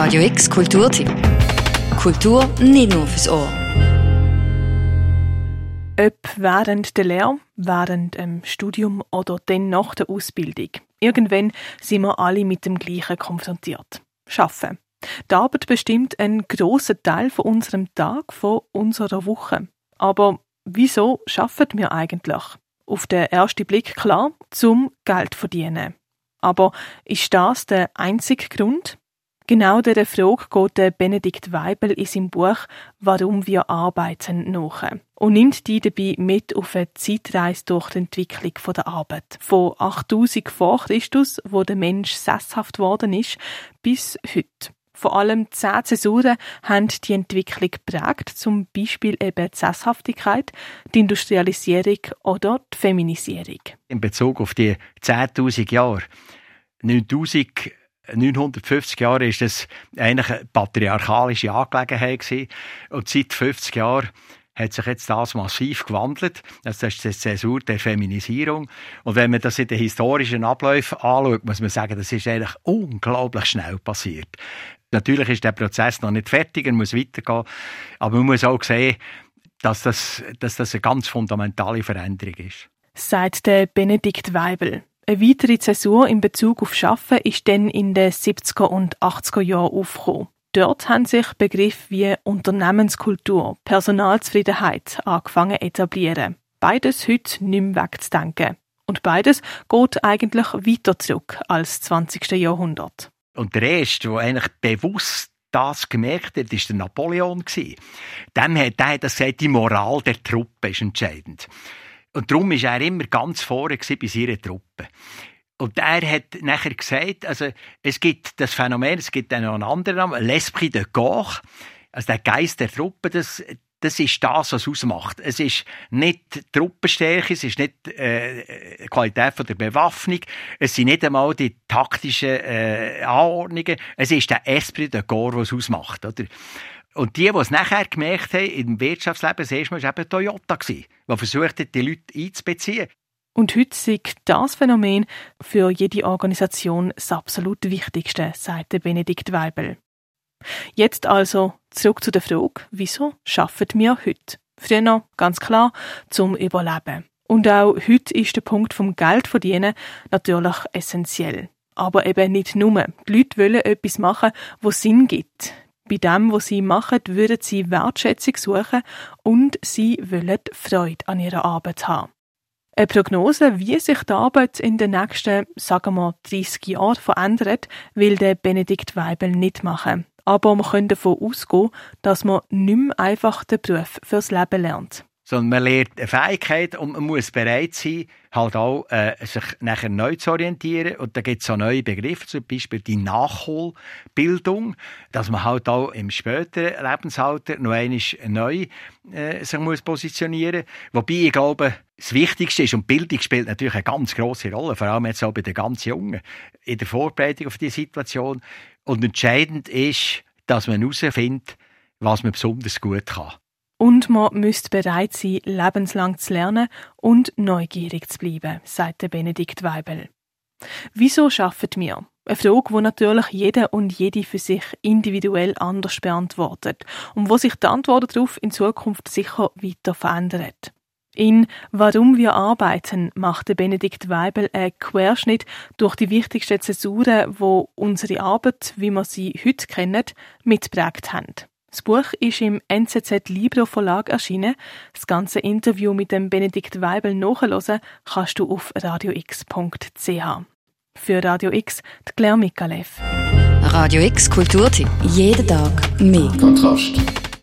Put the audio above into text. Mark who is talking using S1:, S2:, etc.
S1: Radio X Kulturtipp. Kultur nicht nur fürs Ohr.
S2: Ob während der Lehre, während dem Studium oder dann nach der Ausbildung. Irgendwann sind wir alle mit dem Gleichen konfrontiert. Schaffen. Die Arbeit bestimmt einen grossen Teil von unserem Tag, von unserer Woche. Aber wieso schaffen wir eigentlich? Auf den ersten Blick klar, zum Geld verdienen. Aber ist das der einzige Grund? Genau dieser Frage geht Benedikt Weibel in seinem Buch Warum wir arbeiten nach und nimmt die dabei mit auf eine Zeitreise durch die Entwicklung der Arbeit. Von 8000 vor Christus, wo der Mensch sesshaft worden ist, bis heute. Vor allem zehn Zäsuren haben die Entwicklung geprägt, zum Beispiel eben die Sesshaftigkeit, die Industrialisierung oder die Feminisierung.
S3: In Bezug auf die 10.000 Jahre, 9000 950 Jahre ist das eigentlich eine patriarchalische Angelegenheit gewesen. Und seit 50 Jahren hat sich jetzt das massiv gewandelt. Das ist die Zäsur der Feminisierung. Und wenn man das in den historischen Abläufen anschaut, muss man sagen, das ist eigentlich unglaublich schnell passiert. Natürlich ist der Prozess noch nicht fertig, er muss weitergehen. Aber man muss auch sehen, dass das, dass das eine ganz fundamentale Veränderung ist.
S2: Sagt der Benedikt Weibel. Eine weitere Zäsur in Bezug auf Schaffen ist dann in den 70er und 80er Jahren aufgekommen. Dort haben sich Begriffe wie Unternehmenskultur, Personalzufriedenheit angefangen zu etablieren. Beides heute nicht mehr wegzudenken. Und beides geht eigentlich weiter zurück als 20. Jahrhundert.
S3: Und der erste, der eigentlich bewusst das gemerkt hat, war der Napoleon. Dem hat, der hat das gesagt, die Moral der Truppe ist entscheidend. Und darum war er immer ganz vorne bei seiner Truppe. Und er hat nachher gesagt, also, es gibt das Phänomen, es gibt noch einen anderen Namen, l'esprit de corps, also der Geist der Truppe, das, das ist das, was ausmacht. Es ist nicht Truppenstärke, es ist nicht äh, Qualität von der Bewaffnung, es sind nicht einmal die taktischen äh, Anordnungen, es ist der Esprit de corps, was ausmacht. Oder? Und die, die es nachher gemerkt haben, im Wirtschaftsleben, das erste Mal war eben Toyota, die versucht hat, die Leute einzubeziehen.
S2: Und heute ist das Phänomen für jede Organisation das absolut Wichtigste, sagt Benedikt Weibel. Jetzt also zurück zu der Frage, wieso schaffen wir heute? Früher noch, ganz klar, zum Überleben. Und auch heute ist der Punkt vom Geld verdienen natürlich essentiell. Aber eben nicht nur. Die Leute wollen etwas machen, wo Sinn gibt. Bei dem, was sie machen, würden sie Wertschätzung suchen und sie wollen Freude an ihrer Arbeit haben. Eine Prognose, wie sich die Arbeit in den nächsten, sagen wir, 30 Jahren verändert, will der Benedikt Weibel nicht machen. Aber man kann davon ausgehen, dass man nicht mehr einfach den Beruf fürs Leben lernt
S3: sondern man lernt eine Fähigkeit und man muss bereit sein, halt auch äh, sich nachher neu zu orientieren. Und da gibt es so neue Begriffe, zum Beispiel die Nachholbildung, dass man halt auch im späteren Lebensalter noch einmal neu äh, sich muss positionieren Wobei ich glaube, das Wichtigste ist, und Bildung spielt natürlich eine ganz große Rolle, vor allem jetzt auch bei den ganz Jungen, in der Vorbereitung auf die Situation. Und entscheidend ist, dass man herausfindet, was man besonders gut kann.
S2: Und man müsste bereit sein, lebenslang zu lernen und neugierig zu bleiben, sagt Benedikt Weibel. Wieso schaffen wir? Eine Frage, die natürlich jeder und jede für sich individuell anders beantwortet und wo sich die Antwort darauf in Zukunft sicher weiter verändert. In Warum wir arbeiten macht Benedikt Weibel einen Querschnitt durch die wichtigsten Zäsuren, wo unsere Arbeit, wie wir sie heute kennen, mitprägt haben. Das Buch ist im NZZ Libro Verlag erschienen. Das ganze Interview mit dem Benedikt Weibel nachhören kannst du auf radiox.ch. Für Radio X, die Claire Mikalev.
S1: Radio X Kulturtipp. Jeden Tag mehr.
S4: Kontrast.